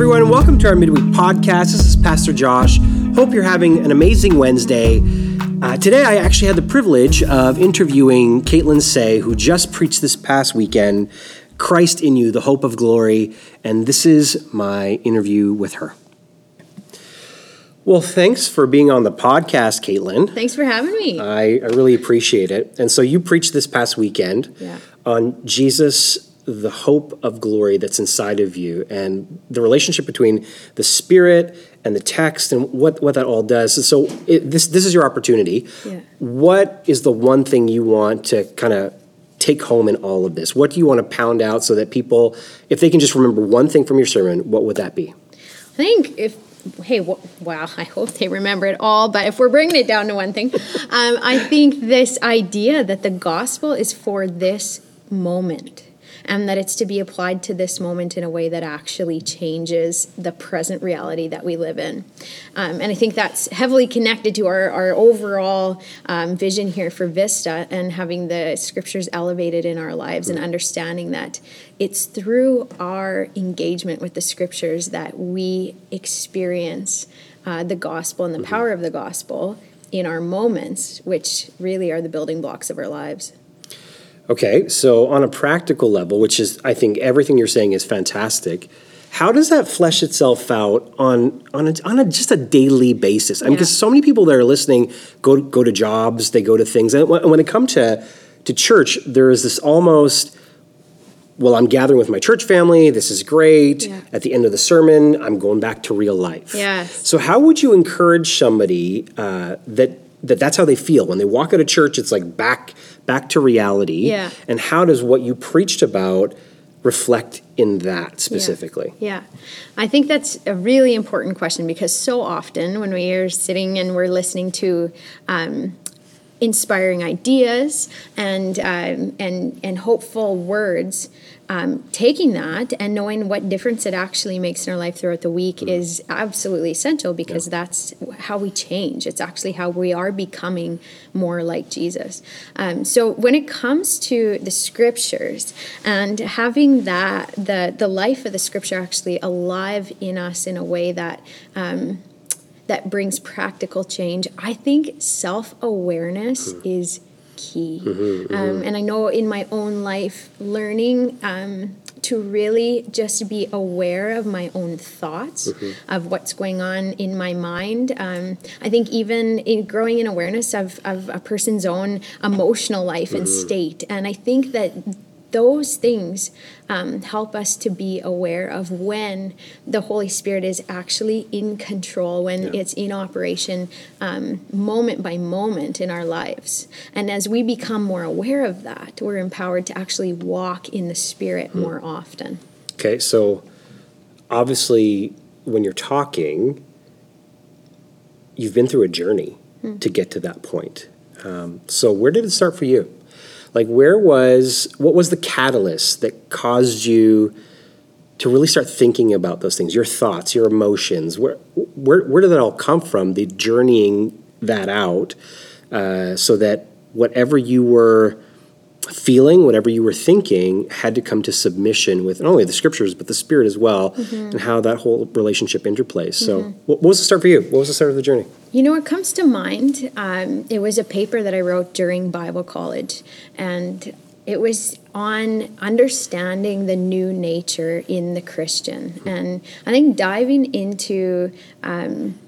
everyone. Welcome to our midweek podcast. This is Pastor Josh. Hope you're having an amazing Wednesday. Uh, today, I actually had the privilege of interviewing Caitlin Say, who just preached this past weekend Christ in You, the Hope of Glory. And this is my interview with her. Well, thanks for being on the podcast, Caitlin. Thanks for having me. I, I really appreciate it. And so you preached this past weekend Yeah. on Jesus, the hope of glory that's inside of you, and the relationship between the Spirit and the text, and what, what that all does. And so it, this this is your opportunity. Yeah. What is the one thing you want to kind of take home in all of this? What do you want to pound out so that people, if they can just remember one thing from your sermon, what would that be? I think if hey, w- wow, I hope they remember it all. But if we're bringing it down to one thing, um, I think this idea that the gospel is for this moment. And that it's to be applied to this moment in a way that actually changes the present reality that we live in. Um, and I think that's heavily connected to our, our overall um, vision here for Vista and having the scriptures elevated in our lives and understanding that it's through our engagement with the scriptures that we experience uh, the gospel and the power of the gospel in our moments, which really are the building blocks of our lives. Okay, so on a practical level, which is, I think everything you're saying is fantastic. How does that flesh itself out on on a, on a just a daily basis? I mean, Yeah. because so many people that are listening go go to jobs, they go to things, and when, when they come to to church, there is this almost. Well, I'm gathering with my church family. This is great. Yeah. At the end of the sermon, I'm going back to real life. Yes. So, how would you encourage somebody uh, that that that's how they feel when they walk out of church? It's like back back to reality. Yeah. And how does what you preached about reflect in that specifically? Yeah. I think that's a really important question because so often when we are sitting and we're listening to um, inspiring ideas and um, and and hopeful words, um, taking that and knowing what difference it actually makes in our life throughout the week is absolutely essential because that's how we change. It's actually how we are becoming more like Jesus. Um, so when it comes to the scriptures and having that the the life of the scripture actually alive in us in a way that um, that brings practical change, I think self awareness is key. Um, and I know in my own life, learning um, to really just be aware of my own thoughts, of what's going on in my mind. Um, I think even in growing in awareness of, of a person's own emotional life and state. And I think that those things um, help us to be aware of when the Holy Spirit is actually in control, when it's in operation um, moment by moment in our lives. And as we become more aware of that, we're empowered to actually walk in the Spirit more often. Okay, so obviously, when you're talking, you've been through a journey to get to that point. Um, so, where did it start for you? Like, where was what was the catalyst that caused you to really start thinking about those things? Your thoughts, your emotions. Where where where did that all come from? The journeying that out, uh, so that whatever you were feeling, whatever you were thinking, had to come to submission with not only the scriptures but the spirit as well, and how that whole relationship interplays. So, what, what was the start for you? What was the start of the journey? You know what comes to mind? Um, it was a paper that I wrote during Bible college, and it was on understanding the new nature in the Christian. And I think diving into um,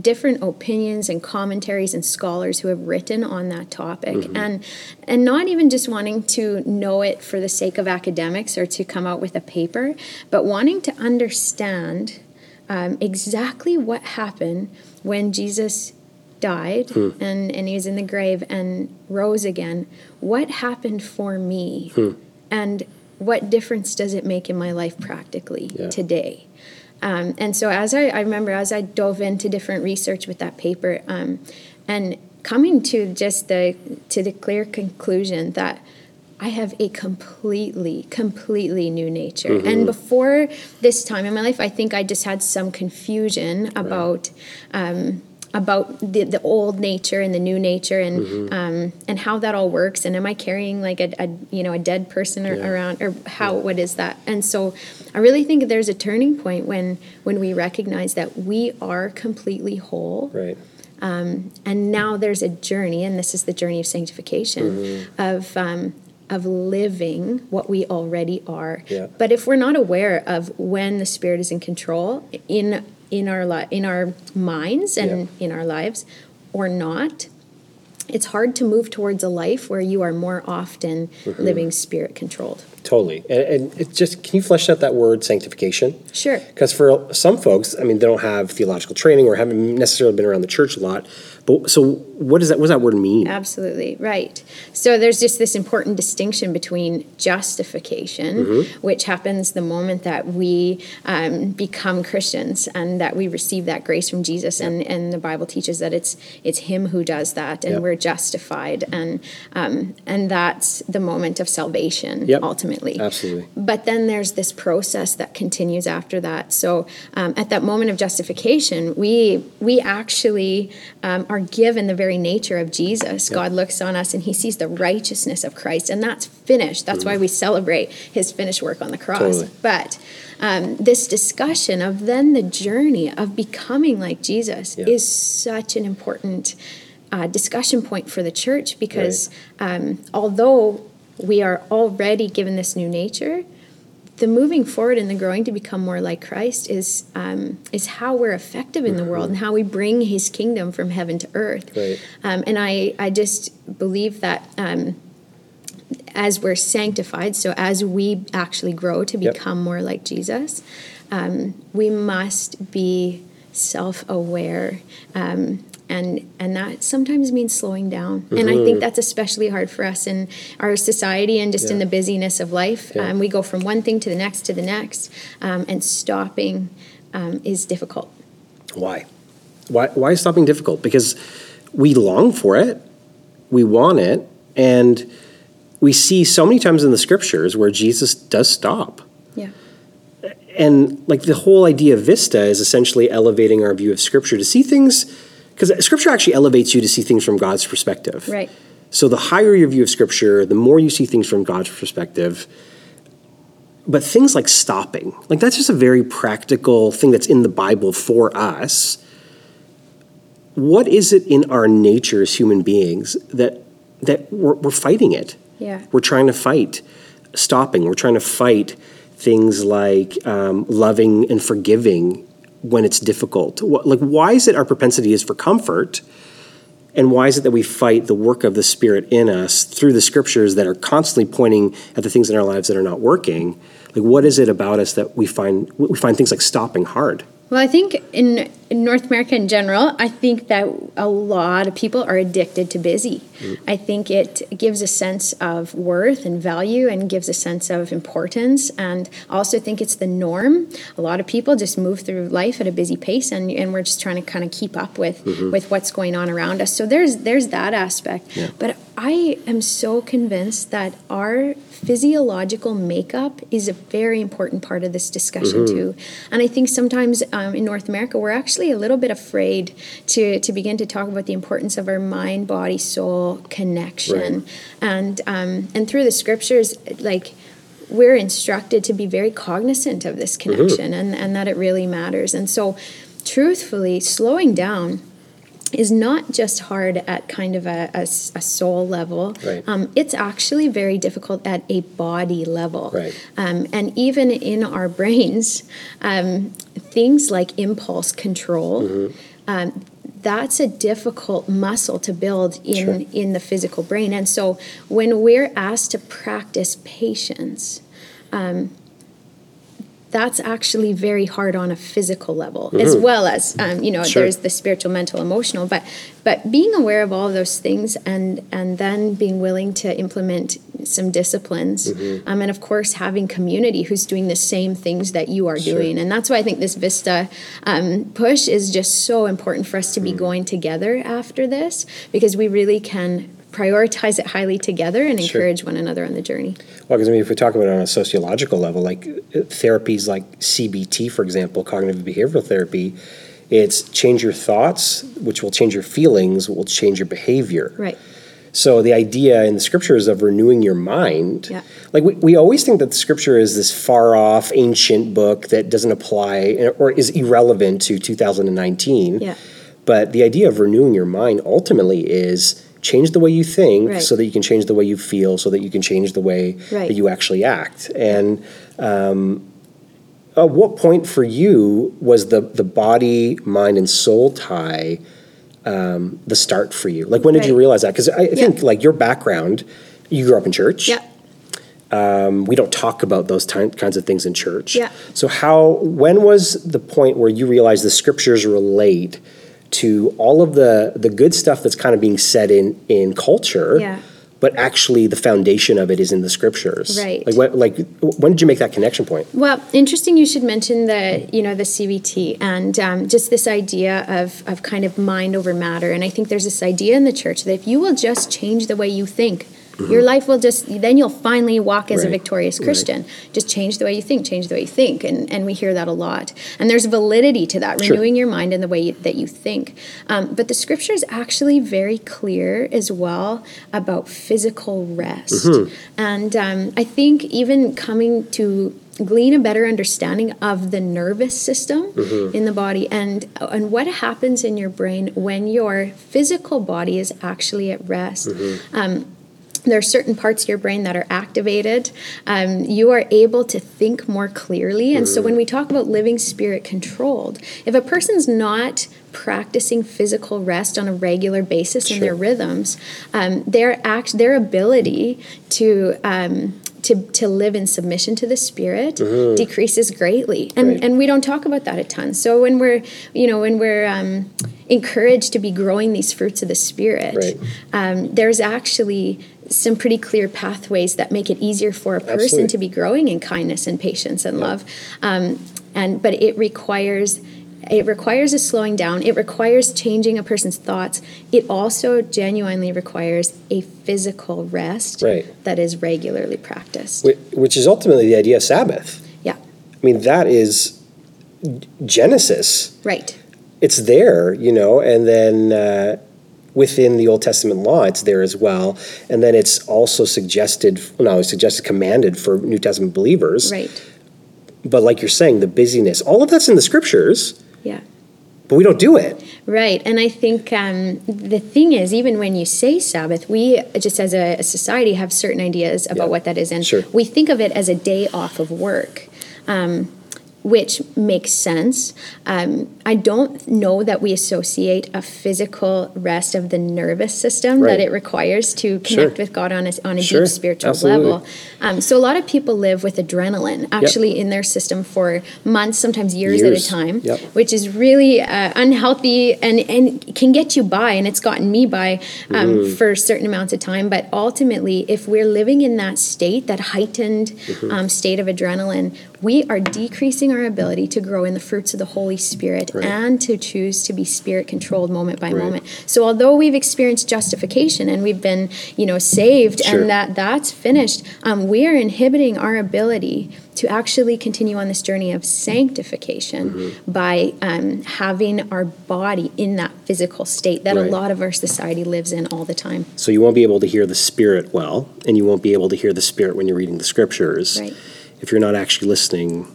different opinions and commentaries and scholars who have written on that topic mm-hmm. and and not even just wanting to know it for the sake of academics or to come out with a paper but wanting to understand um, exactly what happened when Jesus died hmm. and, and he was in the grave and rose again. What happened for me? Hmm. And what difference does it make in my life practically Yeah. today? Um, and so as I, I remember as I dove into different research with that paper um, and coming to just the to the clear conclusion that I have a completely, completely new nature. And before this time in my life, I think I just had some confusion about um, about the, the old nature and the new nature and um, and how that all works and am I carrying like a, a you know a dead person or, Yeah. around or how what is that and so I really think there's a turning point when when we recognize that we are completely whole Right. and now there's a journey and this is the journey of sanctification Mm-hmm. of um, of living what we already are Yeah. but if we're not aware of when the spirit is in control in in our li- in our minds and in our lives or not it's hard to move towards a life where you are more often Mm-hmm. living spirit controlled Totally. And, and it just, can you flesh out that word sanctification? sure Because for some folks, I mean, they don't have theological training or haven't necessarily been around the church a lot. But so, what does that? What does that word mean? Absolutely, right. So there's just this important distinction between justification, Mm-hmm. which happens the moment that we um, become Christians and that we receive that grace from Jesus, and, and the Bible teaches that it's it's Him who does that, and Yep. we're justified, and um, and that's the moment of salvation Yep. ultimately. Absolutely. But then there's this process that continues after that. So um, at that moment of justification, we we actually um, are given the very nature of Jesus. God looks on us and He sees the righteousness of Christ, and that's finished. That's why we celebrate His finished work on the cross. Totally. But um, this discussion of then the journey of becoming like Jesus Yeah. is such an important uh, discussion point for the church because um, although we are already given this new nature, the moving forward and the growing to become more like Christ is um, is how we're effective in the world and how we bring His kingdom from heaven to earth. Right. Um, and I I just believe that. Um, as we're sanctified, so as we actually grow to Yep. become more like Jesus, um, we must be self-aware, um, and and that sometimes means slowing down. And I think that's especially hard for us in our society and just in Mm-hmm. The busyness of life. Yeah. Um, we go from one thing to the next to the next, um, and stopping um, is difficult. Why? Why? Why is stopping difficult? Because we long for it, we want it, and we see so many times in the scriptures where Jesus does stop. Yeah. and like the whole idea of vista is essentially elevating our view of scripture to see things because scripture actually elevates you to see things from god's perspective Right. so the higher your view of scripture the more you see things from god's perspective but things like stopping like that's just a very practical thing that's in the bible for us what is it in our nature as human beings that that we're, we're fighting it Yeah. we're trying to fight stopping. We're trying to fight things like um, loving and forgiving when it's difficult. Like, why is it our propensity is for comfort? And why is it that we fight the work of the Spirit in us through the scriptures that are constantly pointing at the things in our lives that are not working? Like, what is it about us that we find we find things like stopping hard? Well, I think in, in North America in general, I think that a lot of people are addicted to busy. Mm. I think it gives a sense of worth and value and gives a sense of importance. And I also think it's the norm. A lot of people just move through life at a busy pace and, and we're just trying to kind of keep up with, mm-hmm. with what's going on around us. So there's there's that aspect. Yeah. But I am so convinced that our physiological makeup is a very important part of this discussion mm-hmm. too. And I think sometimes um, in North America we're actually a little bit afraid to to begin to talk about the importance of our mind, body, soul connection, Right. and um, and through the scriptures, like we're instructed to be very cognizant of this connection and, and that it really matters. And so, truthfully, slowing down is not just hard at kind of a soul level. Right. Um, it's actually very difficult at a body level. Right. Um, and even in our brains, um, things like impulse control. Um, that's a difficult muscle to build in Sure. in the physical brain, and so when we're asked to practice patience, that's actually very hard on a physical level as well as um, you know Mm-hmm. Sure. there's the spiritual mental emotional but but being aware of all those things and and then being willing to implement some disciplines Mm-hmm. um, and of course having community who's doing the same things that you are Sure. doing and that's why i think this vista um, push is just so important for us to be Mm. going together after this because we really can prioritize it highly together and Sure. encourage one another on the journey Well, because I mean, if we talk about it on a sociological level, like uh, therapies like CBT, for example, cognitive behavioral therapy, It's change your thoughts, which will change your feelings, will change your behavior. Right. So the idea in the scriptures of renewing your mind, Yeah. like we, we always think that the scripture is this far off ancient book that doesn't apply or is irrelevant to 2019. Yeah. But the idea of renewing your mind ultimately is change the way you think Right. so that you can change the way you feel so that you can change the way Right. that you actually act. And um, at what point for you was the, the body, mind, and soul tie um, the start for you? Like when did you realize that? Because I think like your background, you grew up in church. Yeah. Um, we don't talk about those ti- kinds of things in church. Yeah. So how when was the point where you realized the scriptures relate to all of the the good stuff that's kind of being said in in culture? Yeah. But actually, the foundation of it is in the scriptures. Right. Like, what, like, when did you make that connection point? Well, interesting. You should mention the you know the CBT and um, just this idea of of kind of mind over matter. And I think there's this idea in the church that if you will just change the way you think, your life will just then you'll finally walk as a Mm-hmm. Right. victorious Christian. Just change the way you think. Change the way you think. And and we hear that a lot. And there's validity to that, Sure. renewing your mind in the way you, that you think. Um, but the scripture is actually very clear as well about physical rest. Mm-hmm. And um, I think even coming to glean a better understanding of the nervous system Mm-hmm. in the body and and what happens in your brain when your physical body is actually at rest. Mm-hmm. Um, there are certain parts of your brain that are activated. Um, you are able to think more clearly. And so when we talk about living spirit controlled, if a person's not practicing physical rest on a regular basis in their rhythms, um, their act, their ability to um, to, to live in submission to the spirit decreases greatly and Right. and we don't talk about that a ton so when we're you know when we're um, encouraged to be growing these fruits of the spirit Right. um, there's actually some pretty clear pathways that make it easier for a person Absolutely. to be growing in kindness and patience and love um, and but it requires it requires a slowing down it requires changing a person's thoughts it also genuinely requires a physical rest Right. that is regularly practiced Which is ultimately the idea of Sabbath. yeah I mean, that is Genesis. right It's there, you know, and then uh, within the Old Testament law, it's there as well. And then it's also suggested, no, it's suggested, commanded for New Testament believers. right But like you're saying, the busyness, all of that's in the scriptures, yeah but we don't do it. Right. And I think um, the thing is, even when you say Sabbath, we just as a, a society have certain ideas about Yeah. what that is. And Sure. we think of it as a day off of work. Um, which makes sense. Um, I don't know that we associate a physical rest of the nervous system Right. that it requires to connect Sure. with God on a, on a Sure. deep spiritual Absolutely. level. Um, so a lot of people live with adrenaline actually in their system for months, sometimes years, Years. at a time, Yep. which is really uh, unhealthy and, and can get you by, and it's gotten me by um, Mm-hmm. for certain amounts of time. But ultimately, if we're living in that state, that heightened Mm-hmm. um, state of adrenaline, we are decreasing our ability to grow in the fruits of the Holy Spirit Right. and to choose to be spirit controlled moment by Right. moment. So although we've experienced justification and we've been, you know, saved Sure. and that that's finished, um, we are inhibiting our ability to actually continue on this journey of sanctification Mm-hmm. by um, having our body in that physical state that Right. a lot of our society lives in all the time. So you won't be able to hear the Spirit well, and you won't be able to hear the Spirit when you're reading the scriptures Right. If you're not actually listening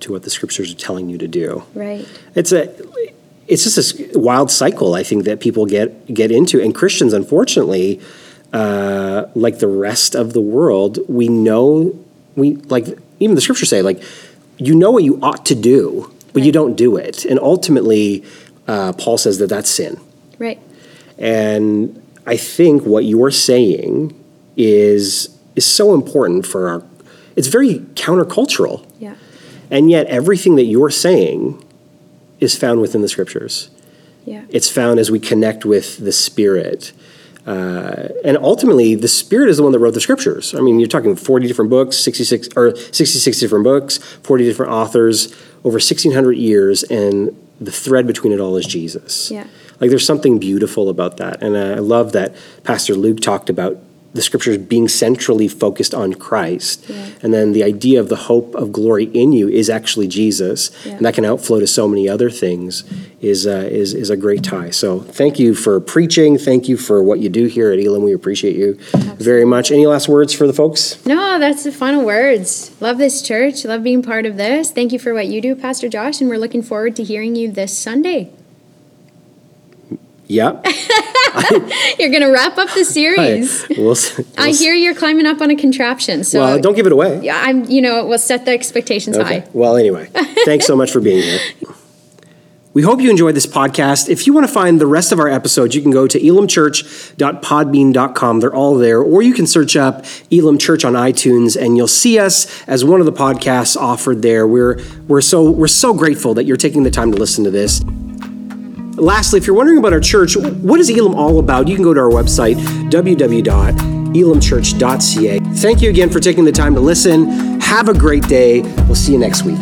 to what the scriptures are telling you to do. Right. It's a it's just this wild cycle I think that people get get into, and Christians, unfortunately, uh, like the rest of the world, we know we like even the scriptures say like you know what you ought to do, but you don't do it, and ultimately, uh, Paul says that that's sin. Right. And I think what you're saying is is so important for our. It's very countercultural, Yeah. and yet everything that you're saying is found within the scriptures. Yeah. It's found as we connect with the Spirit. Uh, and ultimately, the Spirit is the one that wrote the scriptures. I mean, you're talking 40 different books, 66 or 66 different books, 40 different authors, over 1,600 years, and the thread between it all is Jesus. Yeah. Like, there's something beautiful about that. And I love that Pastor Luke talked about the scriptures being centrally focused on Christ. And then the idea of the hope of glory in you is actually Jesus. Yeah. And that can outflow to so many other things is, uh, is, is a great tie. So thank you for preaching. Thank you for what you do here at Elam. We appreciate you very much. Any last words for the folks? No, that's the final words. Love this church. Love being part of this. Thank you for what you do, Pastor Josh, and we're looking forward to hearing you this Sunday. Yeah. You're going to wrap up the series. We'll, we'll s- hear you're climbing up on a contraption, so Well, don't give it away. yeah, I'm. You know, we'll set the expectations Okay. high. Well, anyway, thanks so much for being here. We hope you enjoyed this podcast. If you want to find the rest of our episodes, you can go to elamchurch.podbean.com. They're all there. Or you can search up Elam Church on iTunes and you'll see us as one of the podcasts offered there. We're, we're, so, we're so grateful that you're taking the time to listen to this. Lastly, if you're wondering about our church, what is Elam all about? You can go to our website, www.elamchurch.ca. Thank you again for taking the time to listen. Have a great day. We'll see you next week.